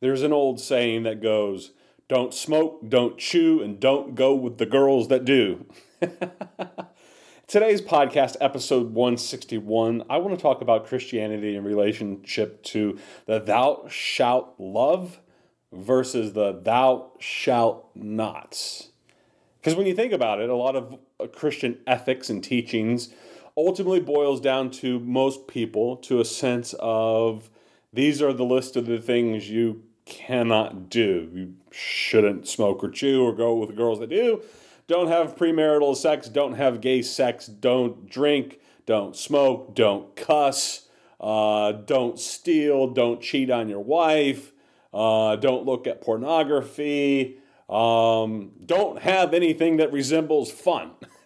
There's an old saying that goes, Don't smoke, don't chew, and don't go with the girls that do. Today's podcast, episode 161, I want to talk about Christianity in relationship to the thou shalt love versus the thou shalt nots. Because when you think about it, a lot of uh, Christian ethics and teachings ultimately boils down to most people to a sense of these are the list of the things you cannot do. You shouldn't smoke or chew or go with girls that do. Don't have premarital sex. Don't have gay sex. Don't drink. Don't smoke. Don't cuss. Uh, don't steal. Don't cheat on your wife. Uh, don't look at pornography. Um, don't have anything that resembles fun.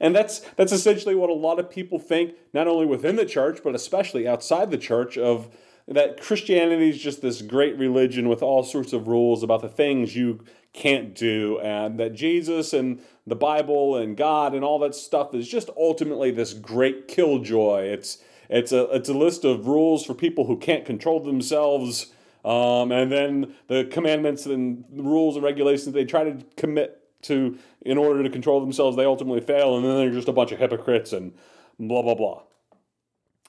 and that's that's essentially what a lot of people think, not only within the church but especially outside the church of that Christianity is just this great religion with all sorts of rules about the things you can't do, and that Jesus and the Bible and God and all that stuff is just ultimately this great killjoy. It's it's a it's a list of rules for people who can't control themselves, um, and then the commandments and rules and regulations they try to commit to in order to control themselves, they ultimately fail, and then they're just a bunch of hypocrites and blah blah blah.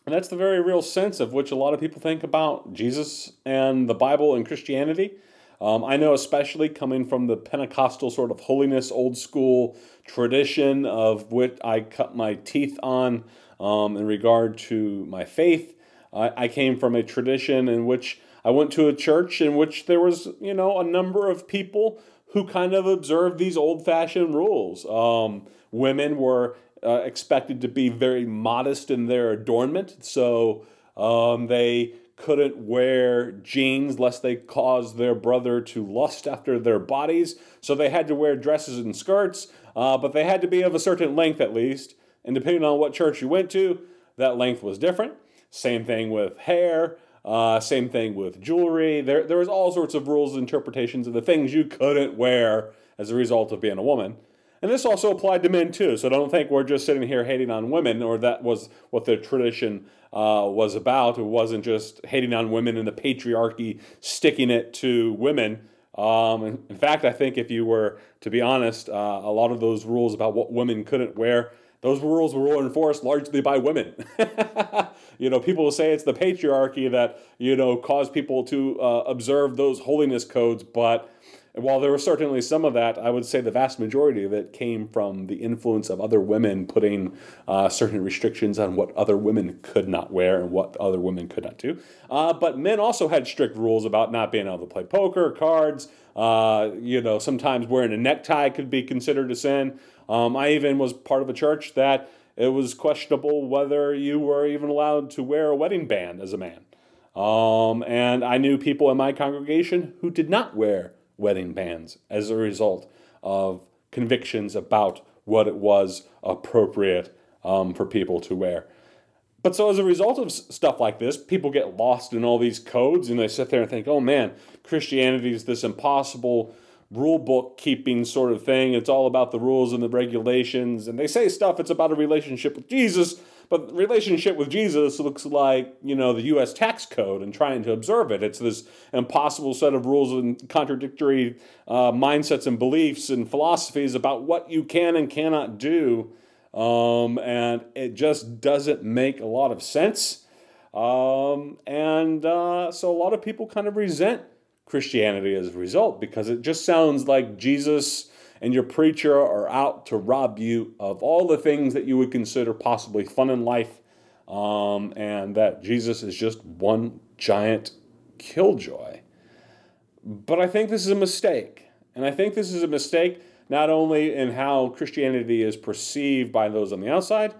And that's the very real sense of which a lot of people think about Jesus and the Bible and Christianity. Um, I know, especially coming from the Pentecostal sort of holiness, old school tradition of which I cut my teeth on um, in regard to my faith. I, I came from a tradition in which I went to a church in which there was, you know, a number of people who kind of observed these old fashioned rules. Um, women were uh, expected to be very modest in their adornment, so um, they couldn't wear jeans lest they cause their brother to lust after their bodies. So they had to wear dresses and skirts, uh, but they had to be of a certain length at least. And depending on what church you went to, that length was different. Same thing with hair. Uh, same thing with jewelry. There, there was all sorts of rules and interpretations of the things you couldn't wear as a result of being a woman. And this also applied to men too. So don't think we're just sitting here hating on women, or that was what the tradition uh, was about. It wasn't just hating on women and the patriarchy sticking it to women. Um, in fact, I think if you were to be honest, uh, a lot of those rules about what women couldn't wear, those rules were enforced largely by women. you know, people will say it's the patriarchy that you know caused people to uh, observe those holiness codes, but while there was certainly some of that, I would say the vast majority of it came from the influence of other women putting uh, certain restrictions on what other women could not wear and what other women could not do. Uh, but men also had strict rules about not being able to play poker, cards. Uh, you know, sometimes wearing a necktie could be considered a sin. Um, I even was part of a church that it was questionable whether you were even allowed to wear a wedding band as a man. Um, and I knew people in my congregation who did not wear wedding bands as a result of convictions about what it was appropriate um, for people to wear. But so as a result of stuff like this, people get lost in all these codes and they sit there and think, oh man, Christianity is this impossible rule book keeping sort of thing. It's all about the rules and the regulations. And they say stuff, it's about a relationship with Jesus, but relationship with Jesus looks like, you know, the US tax code and trying to observe it. It's this impossible set of rules and contradictory uh, mindsets and beliefs and philosophies about what you can and cannot do. Um, and it just doesn't make a lot of sense. Um, and uh, so a lot of people kind of resent Christianity as a result because it just sounds like Jesus and your preacher are out to rob you of all the things that you would consider possibly fun in life, um, and that Jesus is just one giant killjoy. But I think this is a mistake. And I think this is a mistake not only in how Christianity is perceived by those on the outside,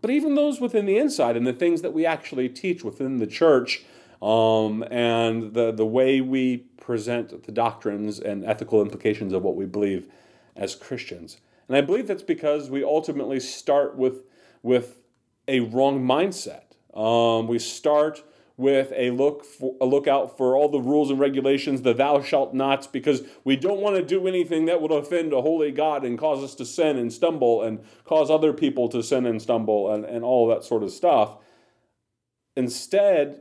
but even those within the inside and the things that we actually teach within the church um, and the, the way we present the doctrines and ethical implications of what we believe as Christians. And I believe that's because we ultimately start with, with a wrong mindset. Um, we start with a look for, a lookout for all the rules and regulations, the thou shalt nots, because we don't want to do anything that would offend a holy God and cause us to sin and stumble and cause other people to sin and stumble and, and all that sort of stuff. Instead,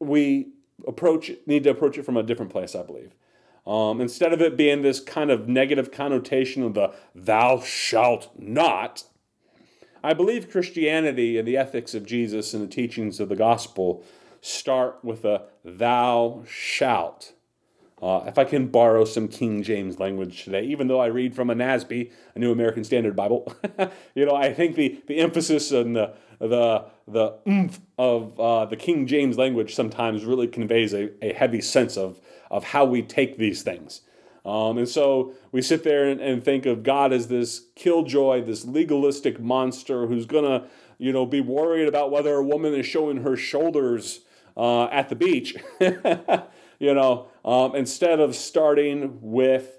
we approach need to approach it from a different place, I believe. Um, instead of it being this kind of negative connotation of the thou shalt not, I believe Christianity and the ethics of Jesus and the teachings of the gospel start with a thou shalt. Uh, if I can borrow some King James language today, even though I read from a NASB, a New American Standard Bible, you know, I think the, the emphasis and the the the oomph of uh, the King James language sometimes really conveys a, a heavy sense of of how we take these things. Um, and so we sit there and, and think of God as this killjoy, this legalistic monster who's gonna, you know, be worried about whether a woman is showing her shoulders uh, at the beach, you know, um, instead of starting with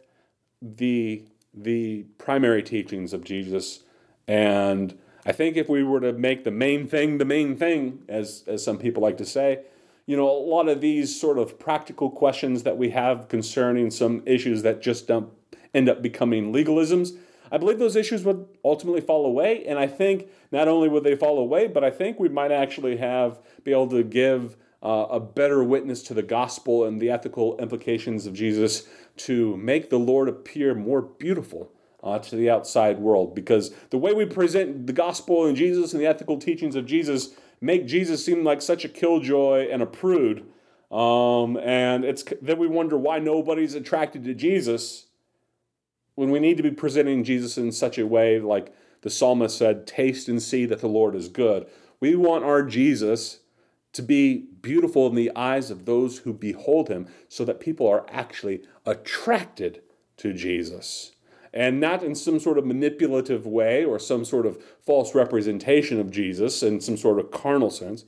the the primary teachings of Jesus. And I think if we were to make the main thing the main thing, as as some people like to say, you know, a lot of these sort of practical questions that we have concerning some issues that just don't end up becoming legalisms. I believe those issues would ultimately fall away, and I think not only would they fall away, but I think we might actually have be able to give uh, a better witness to the gospel and the ethical implications of Jesus to make the Lord appear more beautiful uh, to the outside world. Because the way we present the gospel and Jesus and the ethical teachings of Jesus make Jesus seem like such a killjoy and a prude. Um, and it's then we wonder why nobody's attracted to Jesus when we need to be presenting Jesus in such a way like the psalmist said, taste and see that the Lord is good. We want our Jesus to be beautiful in the eyes of those who behold him, so that people are actually attracted to Jesus. And not in some sort of manipulative way or some sort of false representation of Jesus in some sort of carnal sense,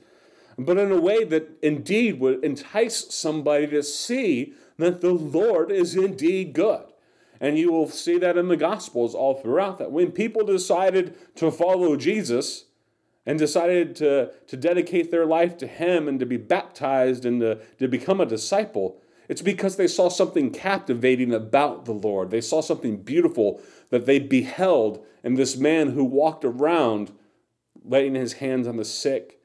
but in a way that indeed would entice somebody to see that the Lord is indeed good. And you will see that in the Gospels all throughout that. When people decided to follow Jesus, and decided to, to dedicate their life to Him and to be baptized and to, to become a disciple, it's because they saw something captivating about the Lord. They saw something beautiful that they beheld in this man who walked around laying his hands on the sick,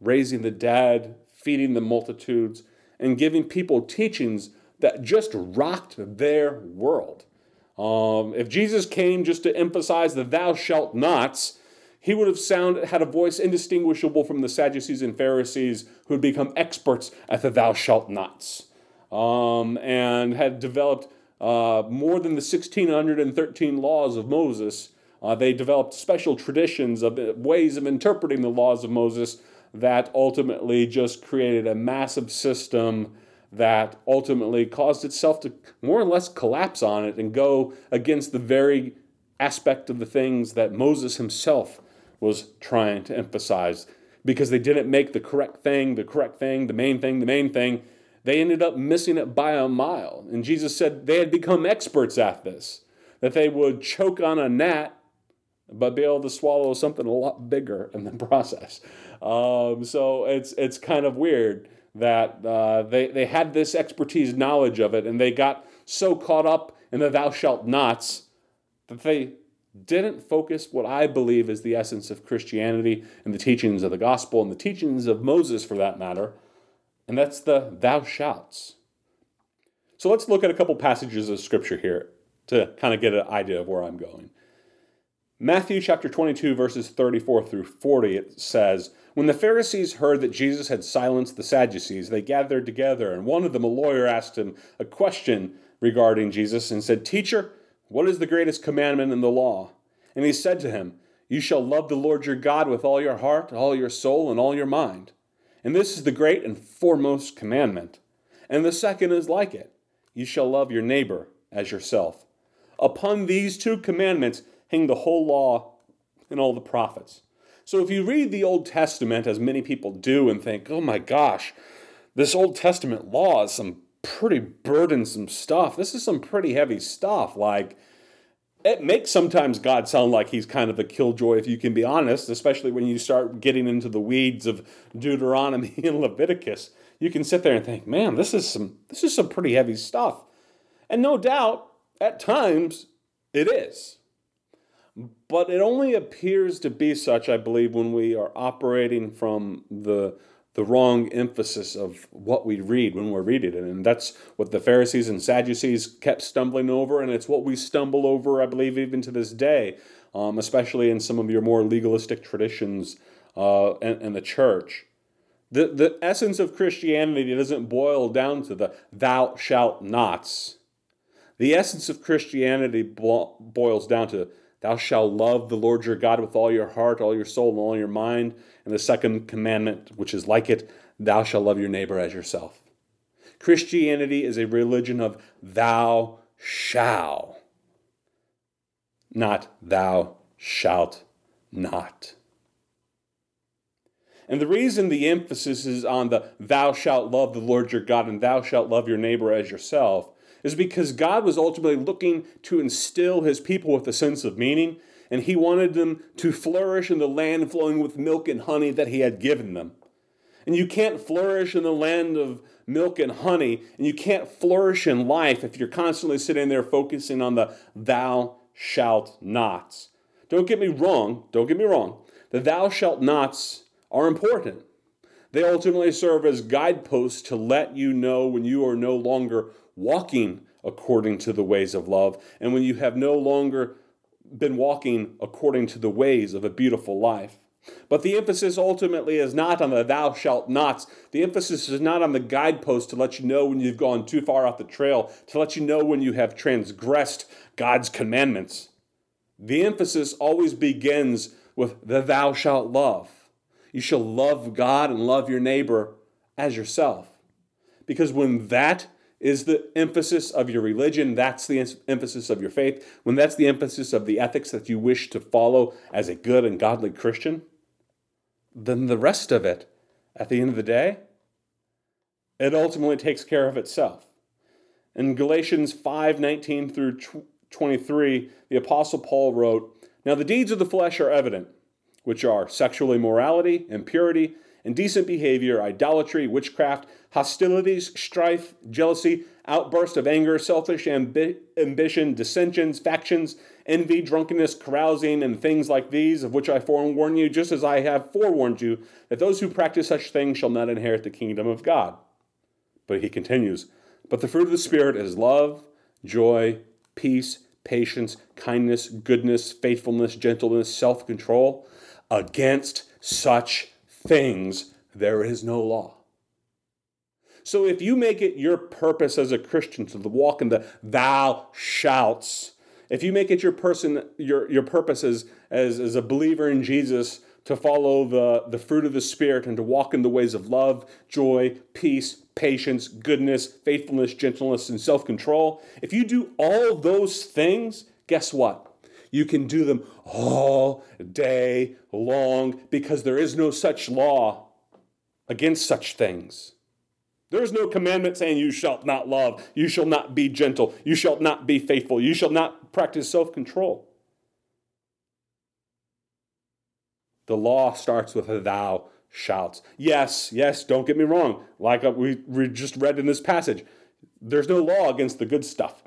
raising the dead, feeding the multitudes, and giving people teachings that just rocked their world. Um, if Jesus came just to emphasize the thou shalt nots, he would have sound, had a voice indistinguishable from the Sadducees and Pharisees who had become experts at the thou shalt nots um, and had developed uh, more than the 1613 laws of Moses. Uh, they developed special traditions of uh, ways of interpreting the laws of Moses that ultimately just created a massive system that ultimately caused itself to more or less collapse on it and go against the very aspect of the things that Moses himself was trying to emphasize because they didn't make the correct thing, the correct thing, the main thing, the main thing. They ended up missing it by a mile. And Jesus said they had become experts at this, that they would choke on a gnat, but be able to swallow something a lot bigger in the process. Um, so it's, it's kind of weird that uh, they, they had this expertise knowledge of it, and they got so caught up in the thou shalt nots that they didn't focus what I believe is the essence of Christianity and the teachings of the gospel and the teachings of Moses for that matter, and that's the thou shalt. So let's look at a couple passages of scripture here to kind of get an idea of where I'm going. Matthew chapter 22, verses 34 through 40, it says, When the Pharisees heard that Jesus had silenced the Sadducees, they gathered together, and one of them, a lawyer, asked him a question regarding Jesus and said, Teacher, what is the greatest commandment in the law? And he said to him, You shall love the Lord your God with all your heart, all your soul, and all your mind. And this is the great and foremost commandment. And the second is like it You shall love your neighbor as yourself. Upon these two commandments hang the whole law and all the prophets. So if you read the Old Testament, as many people do, and think, oh my gosh, this Old Testament law is some pretty burdensome stuff. This is some pretty heavy stuff. Like, it makes sometimes God sound like he's kind of a killjoy, if you can be honest, especially when you start getting into the weeds of Deuteronomy and Leviticus. You can sit there and think, man, this is some this is some pretty heavy stuff. And no doubt, at times, it is. But it only appears to be such, I believe, when we are operating from the the wrong emphasis of what we read when we're reading it. And that's what the Pharisees and Sadducees kept stumbling over, and it's what we stumble over, I believe, even to this day, um, especially in some of your more legalistic traditions uh, in, in the church. The, the essence of Christianity doesn't boil down to the thou shalt nots. The essence of Christianity bo- boils down to Thou shalt love the Lord your God with all your heart, all your soul, and all your mind. And the second commandment, which is like it, thou shalt love your neighbor as yourself. Christianity is a religion of thou shall, not thou shalt not. And the reason the emphasis is on the thou shalt love the Lord your God and thou shalt love your neighbor as yourself is because God was ultimately looking to instill his people with a sense of meaning, and he wanted them to flourish in the land flowing with milk and honey that he had given them. And you can't flourish in the land of milk and honey, and you can't flourish in life if you're constantly sitting there focusing on the thou shalt nots. Don't get me wrong, don't get me wrong. The thou shalt nots are important. They ultimately serve as guideposts to let you know when you are no longer walking according to the ways of love, and when you have no longer been walking according to the ways of a beautiful life. But the emphasis ultimately is not on the thou shalt nots. The emphasis is not on the guidepost to let you know when you've gone too far off the trail, to let you know when you have transgressed God's commandments. The emphasis always begins with the thou shalt love. You shall love God and love your neighbor as yourself. Because when that is the emphasis of your religion, that's the emphasis of your faith, when that's the emphasis of the ethics that you wish to follow as a good and godly Christian, then the rest of it, at the end of the day, it ultimately takes care of itself. In Galatians 5 19 through 23, the Apostle Paul wrote, Now the deeds of the flesh are evident, which are sexual immorality, impurity, indecent behavior, idolatry, witchcraft, hostilities, strife, jealousy, outbursts of anger, selfish ambi- ambition, dissensions, factions, envy, drunkenness, carousing, and things like these, of which I forewarn you, just as I have forewarned you, that those who practice such things shall not inherit the kingdom of God. But he continues, But the fruit of the Spirit is love, joy, peace, patience, kindness, goodness, faithfulness, gentleness, self control. Against such things, there is no law. So if you make it your purpose as a Christian to walk in the thou shouts, if you make it your person your your purpose as, as, as a believer in Jesus to follow the, the fruit of the Spirit and to walk in the ways of love, joy, peace, patience, goodness, faithfulness, gentleness, and self control, if you do all those things, guess what? You can do them all day long because there is no such law against such things. There is no commandment saying, You shall not love, you shall not be gentle, you shall not be faithful, you shall not practice self control. The law starts with a thou shalt. Yes, yes, don't get me wrong. Like uh, we, we just read in this passage, there's no law against the good stuff.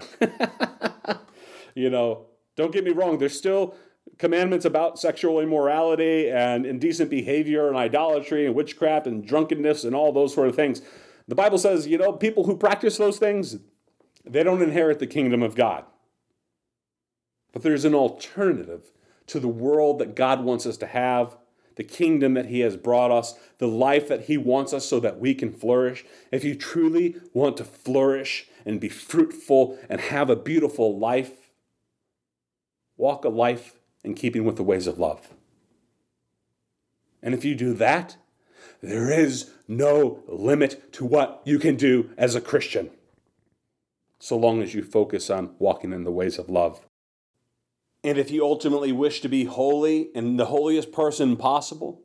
you know, don't get me wrong, there's still commandments about sexual immorality and indecent behavior and idolatry and witchcraft and drunkenness and all those sort of things. The Bible says, you know, people who practice those things, they don't inherit the kingdom of God. But there's an alternative to the world that God wants us to have, the kingdom that He has brought us, the life that He wants us so that we can flourish. If you truly want to flourish and be fruitful and have a beautiful life, walk a life in keeping with the ways of love. And if you do that, there is no limit to what you can do as a Christian, so long as you focus on walking in the ways of love. And if you ultimately wish to be holy and the holiest person possible,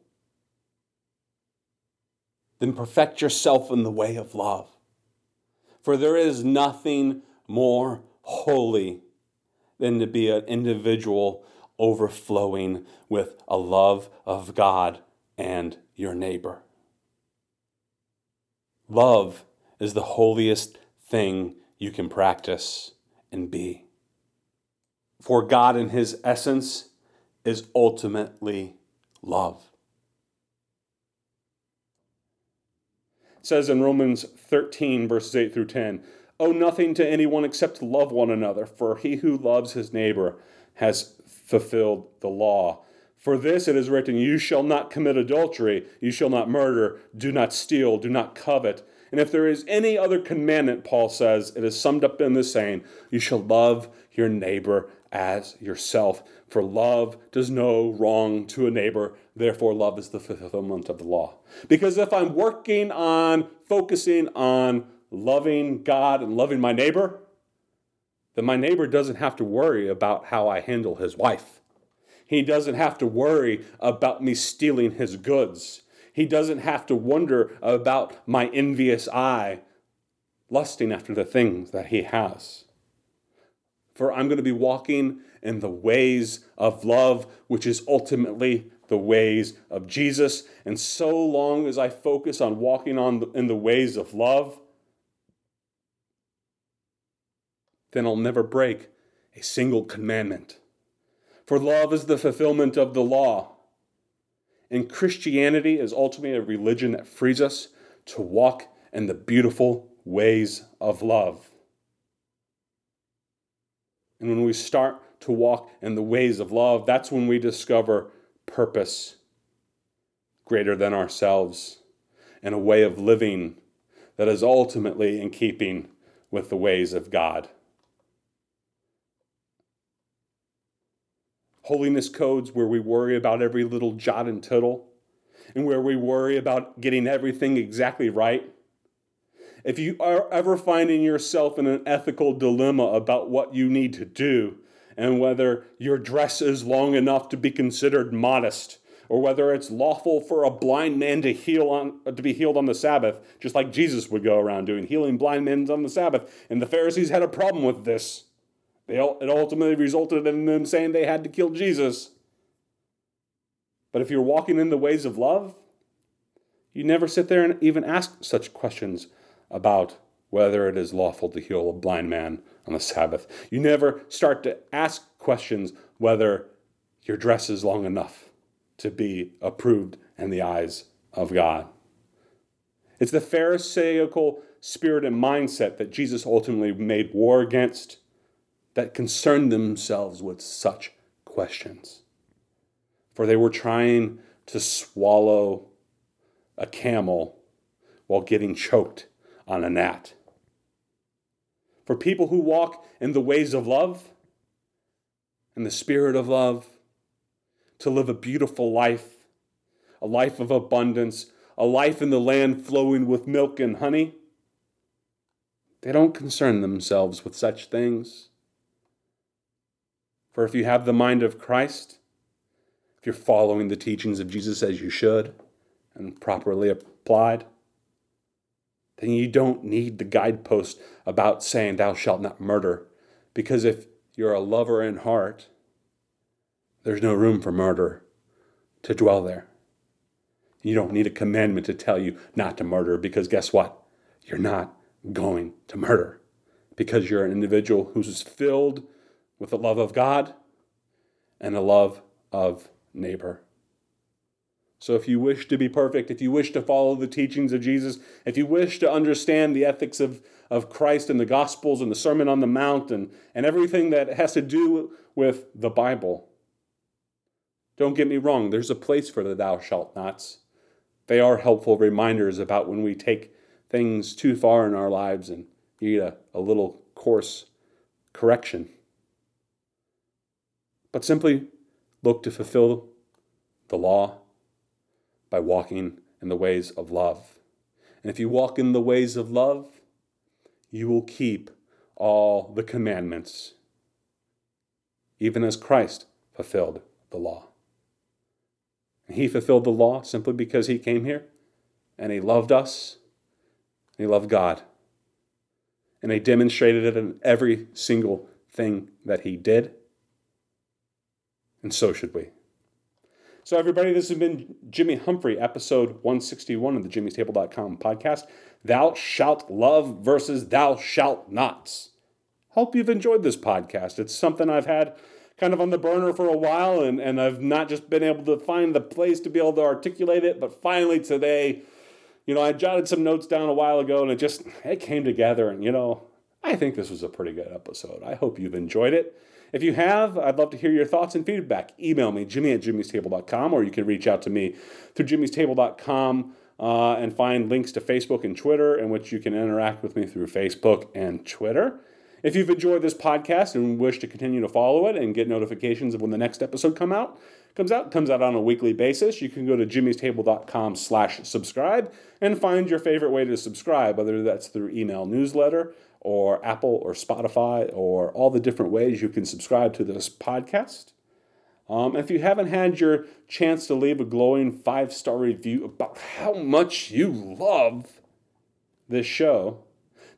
then perfect yourself in the way of love. For there is nothing more holy than to be an individual overflowing with a love of God and your neighbor. Love is the holiest thing you can practice and be. For God, in His essence, is ultimately love. It says in Romans 13, verses 8 through 10 Owe nothing to anyone except love one another, for he who loves his neighbor has fulfilled the law. For this it is written, You shall not commit adultery, you shall not murder, do not steal, do not covet. And if there is any other commandment, Paul says, it is summed up in the saying, You shall love your neighbor as yourself. For love does no wrong to a neighbor, therefore, love is the fulfillment of the law. Because if I'm working on focusing on loving God and loving my neighbor, then my neighbor doesn't have to worry about how I handle his wife. He doesn't have to worry about me stealing his goods. He doesn't have to wonder about my envious eye lusting after the things that he has. For I'm going to be walking in the ways of love, which is ultimately the ways of Jesus. And so long as I focus on walking on the, in the ways of love, then I'll never break a single commandment. For love is the fulfillment of the law. And Christianity is ultimately a religion that frees us to walk in the beautiful ways of love. And when we start to walk in the ways of love, that's when we discover purpose greater than ourselves and a way of living that is ultimately in keeping with the ways of God. Holiness codes where we worry about every little jot and tittle and where we worry about getting everything exactly right. If you are ever finding yourself in an ethical dilemma about what you need to do and whether your dress is long enough to be considered modest, or whether it's lawful for a blind man to heal on to be healed on the Sabbath, just like Jesus would go around doing healing blind men on the Sabbath, and the Pharisees had a problem with this. They, it ultimately resulted in them saying they had to kill Jesus. But if you're walking in the ways of love, you never sit there and even ask such questions about whether it is lawful to heal a blind man on the Sabbath. You never start to ask questions whether your dress is long enough to be approved in the eyes of God. It's the Pharisaical spirit and mindset that Jesus ultimately made war against that concerned themselves with such questions. For they were trying to swallow a camel while getting choked on a gnat. For people who walk in the ways of love and the spirit of love, to live a beautiful life, a life of abundance, a life in the land flowing with milk and honey, they don't concern themselves with such things. For if you have the mind of Christ, if you're following the teachings of Jesus as you should and properly applied, then you don't need the guidepost about saying, Thou shalt not murder. Because if you're a lover in heart, there's no room for murder to dwell there. You don't need a commandment to tell you not to murder because guess what? You're not going to murder because you're an individual who's filled with the love of God and a love of neighbor. So, if you wish to be perfect, if you wish to follow the teachings of Jesus, if you wish to understand the ethics of, of Christ and the Gospels and the Sermon on the Mount and, and everything that has to do with the Bible, don't get me wrong, there's a place for the thou shalt nots. They are helpful reminders about when we take things too far in our lives and need a, a little course correction but simply look to fulfill the law by walking in the ways of love. And if you walk in the ways of love, you will keep all the commandments. even as Christ fulfilled the law. He fulfilled the law simply because he came here and he loved us, and he loved God. And he demonstrated it in every single thing that he did. And so should we. So, everybody, this has been Jimmy Humphrey, episode 161 of the jimmystable.com podcast. Thou shalt love versus thou shalt nots. Hope you've enjoyed this podcast. It's something I've had kind of on the burner for a while, and, and I've not just been able to find the place to be able to articulate it, but finally today, you know, I jotted some notes down a while ago, and it just it came together, and you know, I think this was a pretty good episode. I hope you've enjoyed it. If you have, I'd love to hear your thoughts and feedback. Email me, jimmy at jimmystable.com, or you can reach out to me through jimmystable.com uh, and find links to Facebook and Twitter, in which you can interact with me through Facebook and Twitter. If you've enjoyed this podcast and wish to continue to follow it and get notifications of when the next episode come out, comes out, comes out on a weekly basis, you can go to jimmystable.com slash subscribe and find your favorite way to subscribe, whether that's through email newsletter or Apple or Spotify or all the different ways you can subscribe to this podcast. Um, if you haven't had your chance to leave a glowing five star review about how much you love this show,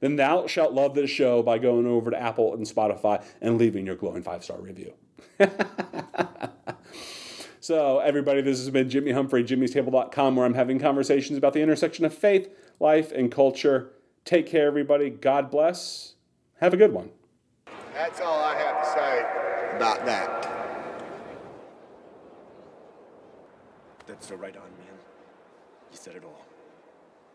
then thou shalt love this show by going over to Apple and Spotify and leaving your glowing five star review. so, everybody, this has been Jimmy Humphrey, jimmystable.com, where I'm having conversations about the intersection of faith, life, and culture. Take care, everybody. God bless. Have a good one. That's all I have to say about that. That's the right on, man. You said it all.